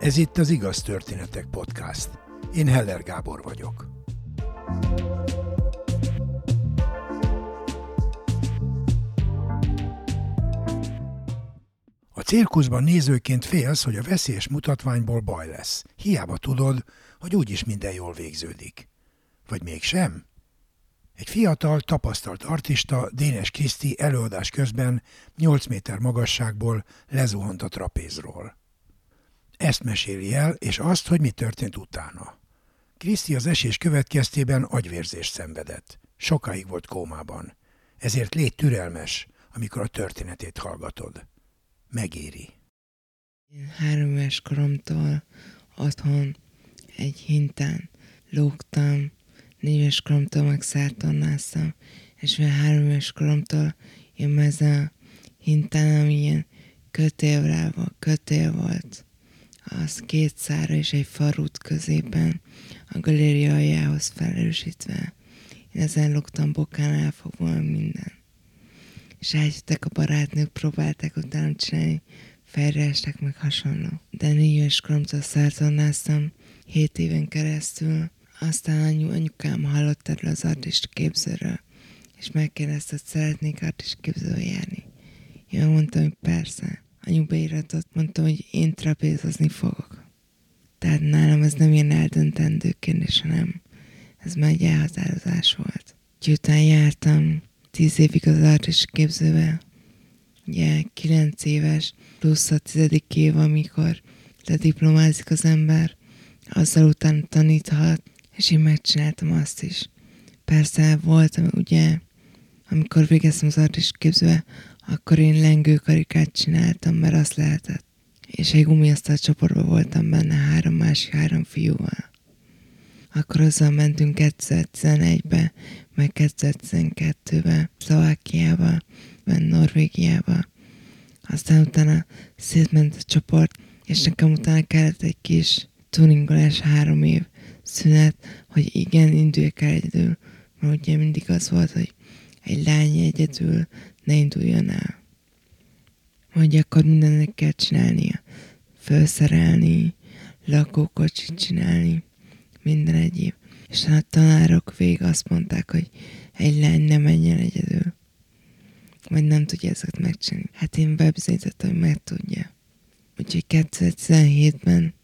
Ez itt az Igaz Történetek Podcast. Én Heller Gábor vagyok. A cirkuszban nézőként félsz, hogy a veszélyes mutatványból baj lesz. Hiába tudod, hogy úgyis minden jól végződik. Vagy mégsem? Egy fiatal, tapasztalt artista, Dénes Kriszti előadás közben 8 méter magasságból lezuhant a trapézról. Ezt meséli el, és azt, hogy mi történt utána. Kriszti az esés következtében agyvérzést szenvedett. Sokáig volt kómában. Ezért légy türelmes, amikor a történetét hallgatod. Megéri. Én három éves koromtól otthon egy hintán lógtam, négy éves koromtól meg szártornáztam, és mivel három éves koromtól én ezen a hintán, ami ilyen kötél, kötél volt, az két szára és egy farút középen, a galéria aljához felerősítve. Én ezen luktam bokán elfogva minden. És a barátnők, próbálták utána csinálni, fejreestek meg hasonló. De négy éves koromtól szártornáztam, hét éven keresztül, aztán anyu, anyukám hallott erről az artist képzőről, és megkérdezte, hogy szeretnék artist képzőről járni. Én mondtam, hogy persze anyu beíratott, mondta, hogy én trapézozni fogok. Tehát nálam ez nem ilyen eldöntendő kérdés, hanem ez már egy elhatározás volt. Úgyhogy utána jártam tíz évig az artis képzővel, ugye kilenc éves, plusz a tizedik év, amikor lediplomázik az ember, azzal után taníthat, és én megcsináltam azt is. Persze voltam ugye, amikor végeztem az artis képzővel, akkor én lengőkarikát csináltam, mert azt lehetett. És egy gumiasztal csoportban voltam benne három másik három fiúval. Akkor azzal mentünk 2011-be, meg 2012-be, Szlovákiába, meg Norvégiába. Aztán utána szétment a csoport, és nekem utána kellett egy kis tuningolás három év szünet, hogy igen, induljak el egyedül, mert ugye mindig az volt, hogy egy lány egyedül ne induljon el. Hogy akkor mindennek kell csinálnia. Felszerelni, lakókocsit csinálni, minden egyéb. És a tanárok végig azt mondták, hogy egy lány ne menjen egyedül. Vagy nem tudja ezeket megcsinálni. Hát én bebizonyítottam, hogy meg tudja. Úgyhogy 2017-ben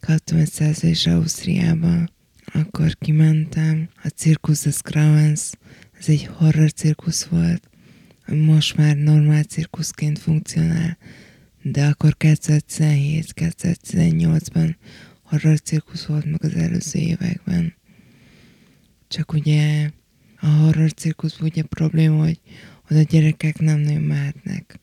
kaptam egy szerzés Ausztriában, akkor kimentem a Circus des Grauens, ez egy horror cirkusz volt, most már normál cirkuszként funkcionál, de akkor 2017-2018-ban horror cirkusz volt meg az előző években. Csak ugye a horror cirkusz ugye probléma, hogy oda gyerekek nem nagyon mehetnek.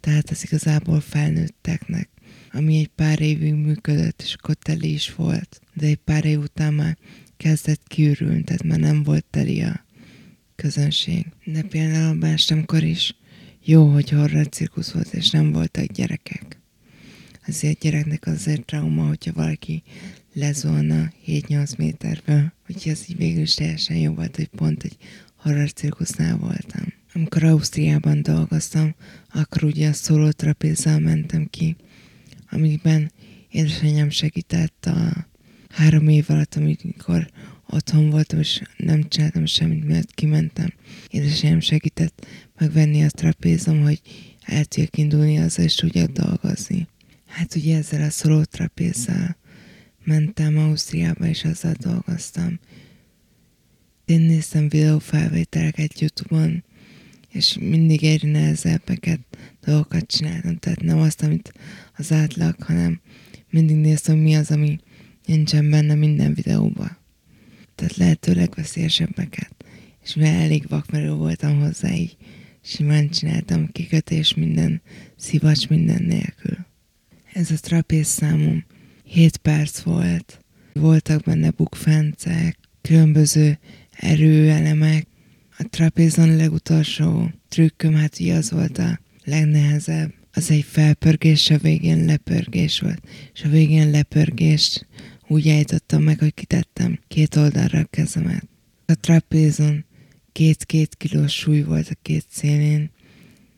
Tehát ez igazából felnőtteknek, ami egy pár évig működött, és akkor teli is volt. De egy pár év után már kezdett kiürülni, tehát már nem volt teli a közönség. De például a Bástamkor is jó, hogy horror cirkusz volt, és nem voltak gyerekek. Azért gyereknek azért trauma, hogyha valaki lezolna 7-8 méterből. Úgyhogy ez így végül is teljesen jó volt, hogy pont egy horror cirkusznál voltam. Amikor Ausztriában dolgoztam, akkor ugye a szóló trapézzal mentem ki, amikben édesanyám segített a három év alatt, amikor otthon voltam, és nem csináltam semmit, miatt kimentem. Édesanyám segített megvenni a trapézom, hogy el tudjak indulni az és tudjak dolgozni. Hát ugye ezzel a szoló trapézzal mentem Ausztriába, és azzal dolgoztam. Én néztem videófelvételeket Youtube-on, és mindig egyre nehezebbeket dolgokat csináltam, tehát nem azt, amit az átlag, hanem mindig néztem, mi az, ami nincsen benne minden videóban tehát lehetőleg veszélyesebbeket. És mivel elég vakmerő voltam hozzá, így simán csináltam kikötés minden, szivacs minden nélkül. Ez a trapéz számom 7 perc volt. Voltak benne bukfencek, különböző erőelemek. A trapézon legutolsó trükköm, hát ugye az volt a legnehezebb. Az egy felpörgés, a végén lepörgés volt. És a végén lepörgés úgy állítottam meg, hogy kitettem két oldalra a kezemet. A trapézon két-két kilós súly volt a két szélén,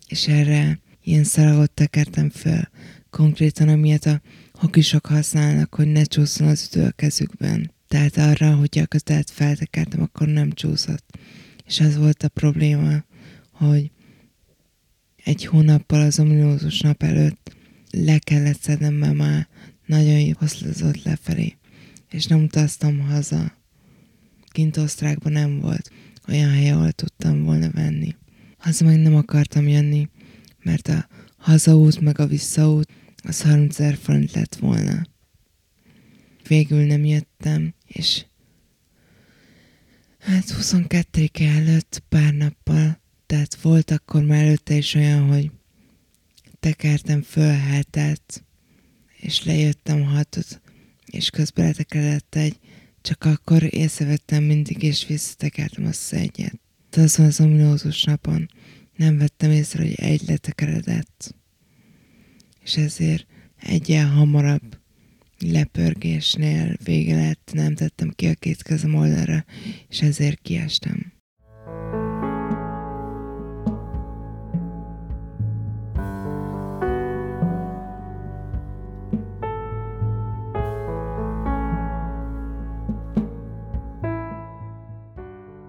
és erre ilyen szalagot tekertem fel, konkrétan amiatt a hokisok használnak, hogy ne csúszson az ütő a kezükben. Tehát arra, hogyha a kötelet feltekertem, akkor nem csúszott. És ez volt a probléma, hogy egy hónappal az ominózus nap előtt le kellett szednem, mert már nagyon hosszlazott lefelé, és nem utaztam haza. Kint Osztrákban nem volt olyan hely, ahol tudtam volna venni. Haza meg nem akartam jönni, mert a hazaút meg a visszaút az 30 ezer forint lett volna. Végül nem jöttem, és hát 22 előtt pár nappal, tehát volt akkor már előtte is olyan, hogy tekertem föl hetet, és lejöttem hatot, és közben letekeredett egy, csak akkor észrevettem mindig, és visszatekertem a egyet. De azon az ominózus napon nem vettem észre, hogy egy letekeredett. És ezért egyen hamarabb lepörgésnél vége lett, nem tettem ki a két kezem oldalra, és ezért kiestem.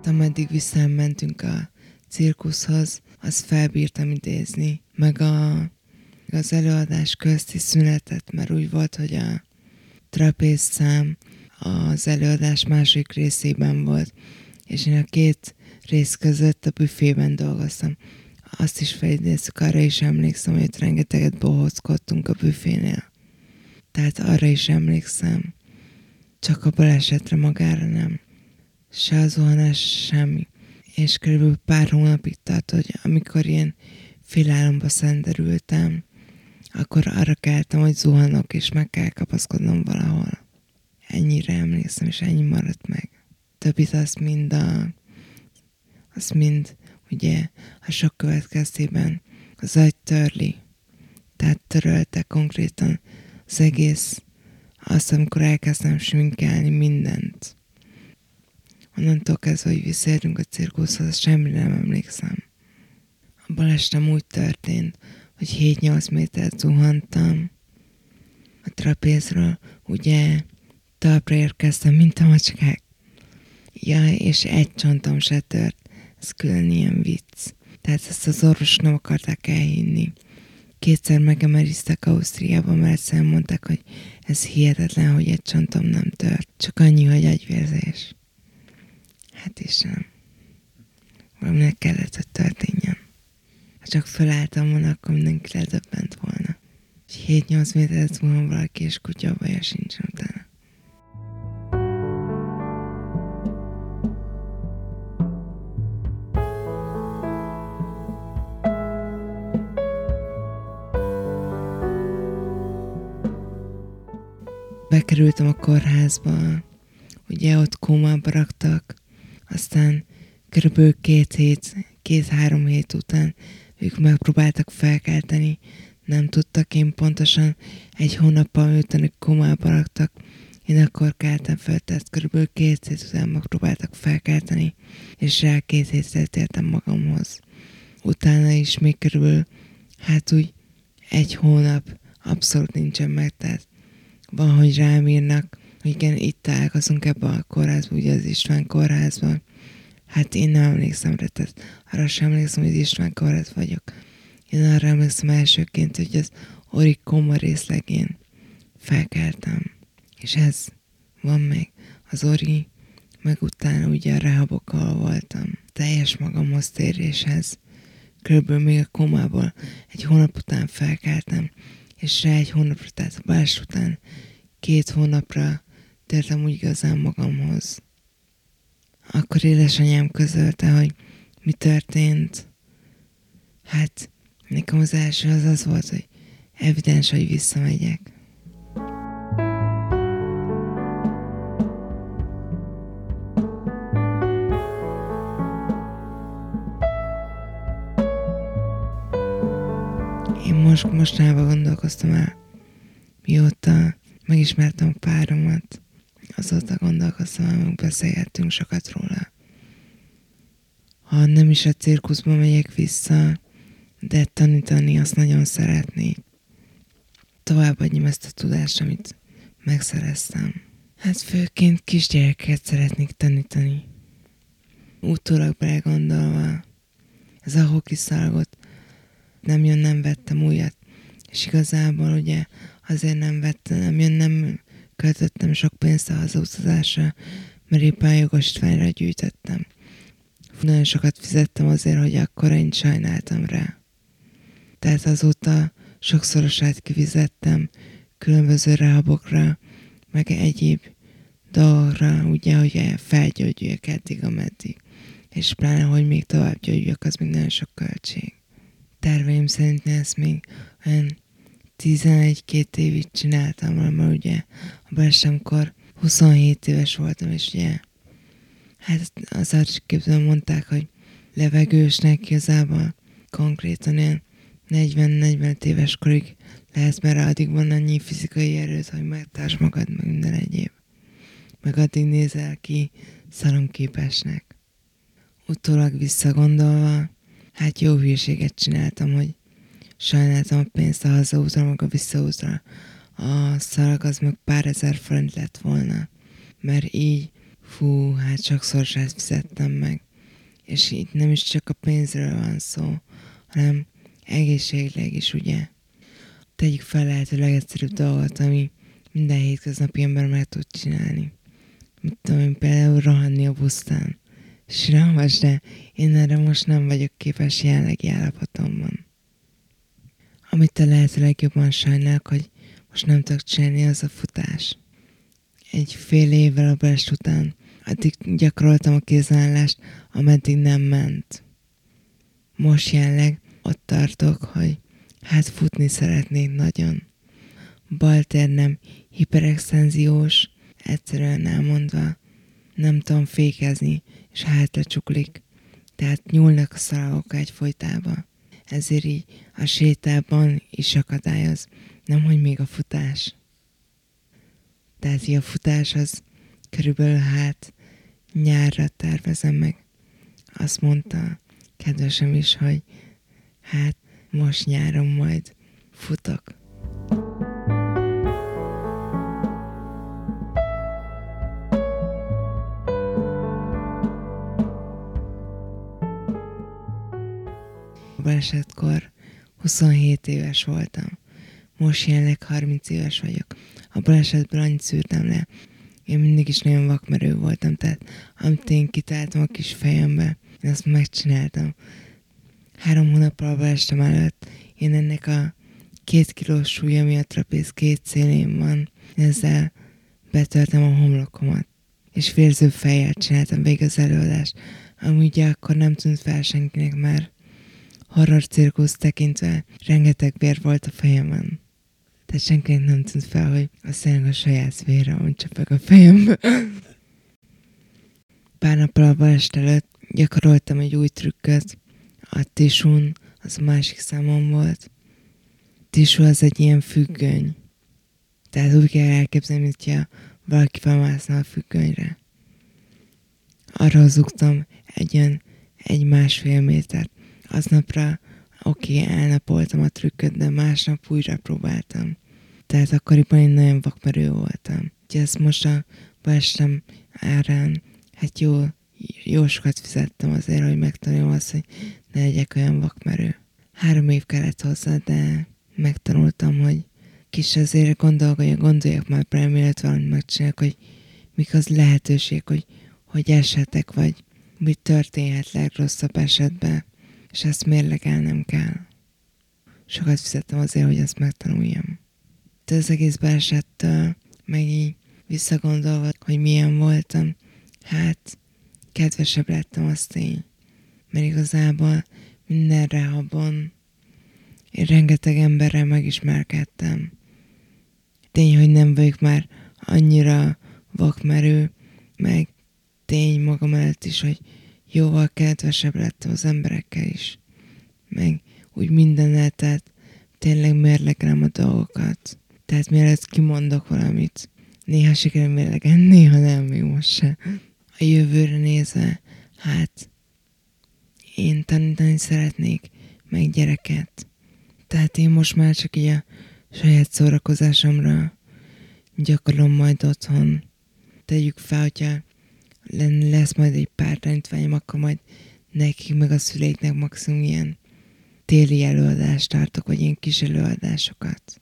Ameddig visszamentünk a cirkuszhoz, az felbírtam idézni, meg a, az előadás közti szünetet, mert úgy volt, hogy a trapéz szám az előadás másik részében volt, és én a két rész között a büfében dolgoztam. Azt is felidézzük, arra is emlékszem, hogy ott rengeteget bohózkodtunk a büfénél. Tehát arra is emlékszem, csak a balesetre magára nem se zuhanás, semmi. És körülbelül pár hónapig tart, hogy amikor ilyen félálomba szenderültem, akkor arra keltem, hogy zuhanok, és meg kell kapaszkodnom valahol. Ennyire emlékszem, és ennyi maradt meg. Többit azt mind a, azt mind, ugye, a sok következtében az agy törli. Tehát törölte konkrétan az egész, azt, amikor elkezdtem sminkelni mindent Onnantól kezdve, hogy visszaérünk a cirkuszhoz, semmire nem emlékszem. A balesetem úgy történt, hogy 7-8 métert zuhantam a trapézről, ugye talpra érkeztem, mint a macskák. Ja, és egy csontom se tört. Ez külön ilyen vicc. Tehát ezt az orvos nem akarták elhinni. Kétszer megemeriztek Ausztriában, mert egyszerűen mondták, hogy ez hihetetlen, hogy egy csontom nem tört. Csak annyi, hogy agyvérzés. Hát Istenem, valaminek kellett, hogy történjen. Ha csak felálltam volna, akkor mindenki ledöbbent volna. És 7-8 métert múlva valaki, és kutya baja sincsen utána. Bekerültem a kórházba, ugye ott kómába raktak, aztán körülbelül két hét, két-három hét után ők megpróbáltak felkelteni, nem tudtak én pontosan, egy hónappal miután ők komába raktak, én akkor keltem fel, tehát körülbelül két hét után megpróbáltak felkelteni, és rá két hétre tértem magamhoz. Utána is még körülbelül, hát úgy egy hónap abszolút nincsen meg, tehát van, hogy rám írnak, igen, itt találkozunk ebben a kórházban, ugye az István kórházban. Hát én nem emlékszem rá, tehát arra sem emlékszem, hogy István kórház vagyok. Én arra emlékszem elsőként, hogy az Ori koma részlegén felkeltem. És ez van még. Az Ori, meg utána ugye a rehabokkal voltam. Teljes magamhoz téréshez. Körülbelül még a komából egy hónap után felkeltem, és rá egy hónapra, tehát a után két hónapra tértem úgy igazán magamhoz. Akkor édesanyám közölte, hogy mi történt. Hát nekem az első az az volt, hogy evidens, hogy visszamegyek. Én most mostanában gondolkoztam el, mióta megismertem a páromat, azóta gondolkoztam, hogy beszélgettünk sokat róla. Ha nem is a cirkuszba megyek vissza, de tanítani azt nagyon szeretnék. továbbadjam ezt a tudást, amit megszereztem. Hát főként kisgyerekeket szeretnék tanítani. Utólag belegondolva, ez a hoki szalagot nem jön, nem vettem újat. És igazából ugye azért nem vettem, nem jön, nem költöttem sok pénzt a hazautazásra, mert éppen jogosítványra gyűjtöttem. Nagyon sokat fizettem azért, hogy akkor én sajnáltam rá. Tehát azóta sokszorosát kifizettem különböző rábokra, meg egyéb dolgokra, ugye, hogy felgyógyuljak eddig, ameddig. És pláne, hogy még tovább gyógyuljak, az még nagyon sok költség. Terveim szerint ezt még olyan 11-2 évig csináltam, mert ugye a balesetemkor 27 éves voltam, és ugye hát az arcképzőn mondták, hogy levegősnek igazából konkrétan ilyen 40-45 éves korig lehet, mert addig van annyi fizikai erőt, hogy megtárs magad, meg minden egyéb. Meg addig nézel ki szalomképesnek. Utólag visszagondolva, hát jó hülyeséget csináltam, hogy sajnáltam a pénzt a hazaútra, meg a visszaútra. A szalag az meg pár ezer forint lett volna. Mert így, fú, hát sokszor sem fizettem meg. És itt nem is csak a pénzről van szó, hanem egészségileg is, ugye. Tegyük fel lehető legegyszerűbb dolgot, ami minden hétköznapi ember meg tud csinálni. Mit tudom én, például rohanni a busztán. Síralmas, de én erre most nem vagyok képes jelenlegi állapotomban. Amit a lehető legjobban sajnálok, hogy most nem tudok csinálni, az a futás. Egy fél évvel a best után addig gyakoroltam a kézállást, ameddig nem ment. Most jelenleg ott tartok, hogy hát futni szeretnék nagyon. Balter nem hiperextenziós, egyszerűen elmondva, nem tudom fékezni, és hátra csuklik, tehát nyúlnak a szalagok egyfolytába. Ezért így a sétában is akadályoz, nem hogy még a futás. Tehát így a futás az körülbelül hát nyárra tervezem meg. Azt mondta kedvesem is, hogy hát most nyáron majd futok. Balesetkor 27 éves voltam. Most jelenleg 30 éves vagyok. A balesetből annyit szűrtem le. Én mindig is nagyon vakmerő voltam, tehát amit én kitáltam a kis fejembe, én azt megcsináltam. Három hónappal a balesetem előtt én ennek a két kilós súlya miatt trapéz két szélén van, ezzel betörtem a homlokomat, és vérző fejjel csináltam végig az előadást, ami ugye akkor nem tűnt fel senkinek, mert horror cirkusz tekintve rengeteg vér volt a fejemen. Tehát senkinek nem tűnt fel, hogy a szénnek a saját vére van csapeg a fejembe. Pár nappal a balest előtt gyakoroltam egy új trükköt. A tisún, az a másik számom volt. Tisú az egy ilyen függöny. Tehát úgy kell elképzelni, mintha valaki felmászna a függönyre. Arra zugtam egy ilyen egy másfél métert aznapra oké, okay, elnapoltam a trükköt, de másnap újra próbáltam. Tehát akkoriban én nagyon vakmerő voltam. Úgyhogy ezt most a balestem árán, hát jó, jó sokat fizettem azért, hogy megtanuljam azt, hogy ne legyek olyan vakmerő. Három év kellett hozzá, de megtanultam, hogy kis azért gondolkodja, gondoljak már bele, mielőtt valamit megcsinálok, hogy mik az lehetőség, hogy, hogy esetek, vagy mit történhet legrosszabb esetben és ezt mérlegelnem kell. Sokat fizettem azért, hogy ezt megtanuljam. De az egész balesettől, meg így visszagondolva, hogy milyen voltam, hát kedvesebb lettem az tény. Mert igazából mindenre habon én rengeteg emberrel megismerkedtem. Tény, hogy nem vagyok már annyira vakmerő, meg tény magam előtt is, hogy jóval kedvesebb lettem az emberekkel is. Meg úgy minden tehát tényleg mérlegelem a dolgokat. Tehát mielőtt kimondok valamit, néha sikerül mérlegen, néha nem, még most se. A jövőre nézve, hát én tanítani szeretnék, meg gyereket. Tehát én most már csak így a saját szórakozásomra gyakorlom majd otthon. Tegyük fel, hogyha lesz majd egy pár tanítványom, akkor majd nekik meg a szüleiknek maximum ilyen téli előadást tartok, vagy ilyen kis előadásokat.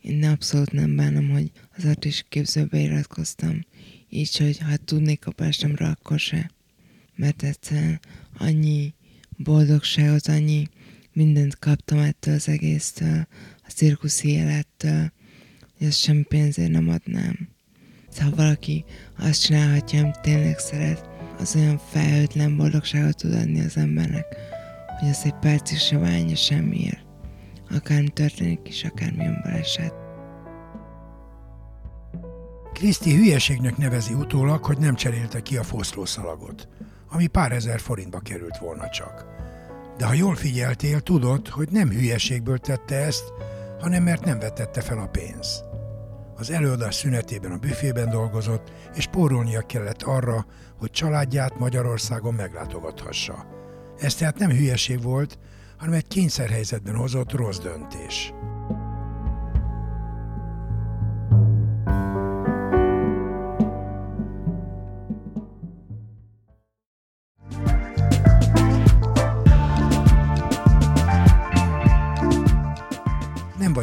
Én abszolút nem bánom, hogy az artist képzőbe iratkoztam, így, hogy ha tudnék a Pestemre, akkor se. Mert egyszerűen annyi boldogságot, annyi mindent kaptam ettől az egésztől, a cirkuszi élettől, hogy ezt sem pénzért nem adnám. Ha valaki azt csinálhatja, amit tényleg szeret, az olyan felhőtlen boldogságot tud adni az embernek, hogy az egy percig se válja semmiért. Akármi történik is, akármilyen baleset. Kriszti hülyeségnek nevezi utólag, hogy nem cserélte ki a foszlószalagot, ami pár ezer forintba került volna csak. De ha jól figyeltél, tudod, hogy nem hülyeségből tette ezt, hanem mert nem vetette fel a pénz. Az előadás szünetében a büfében dolgozott, és pórolnia kellett arra, hogy családját Magyarországon meglátogathassa. Ez tehát nem hülyeség volt, hanem egy kényszerhelyzetben hozott rossz döntés.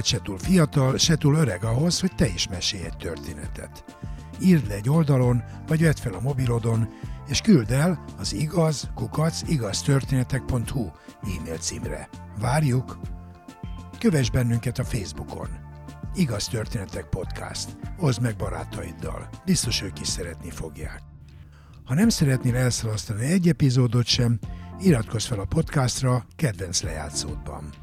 Vagy se túl fiatal, se túl öreg ahhoz, hogy te is mesélj egy történetet. Írd le egy oldalon, vagy vedd fel a mobilodon, és küld el az igaz kukac igaztörténetek.hu e-mail címre. Várjuk! Kövess bennünket a Facebookon. Igaz Történetek Podcast. Oszd meg barátaiddal. Biztos ők is szeretni fogják. Ha nem szeretnél elszalasztani egy epizódot sem, iratkozz fel a podcastra kedvenc lejátszódban.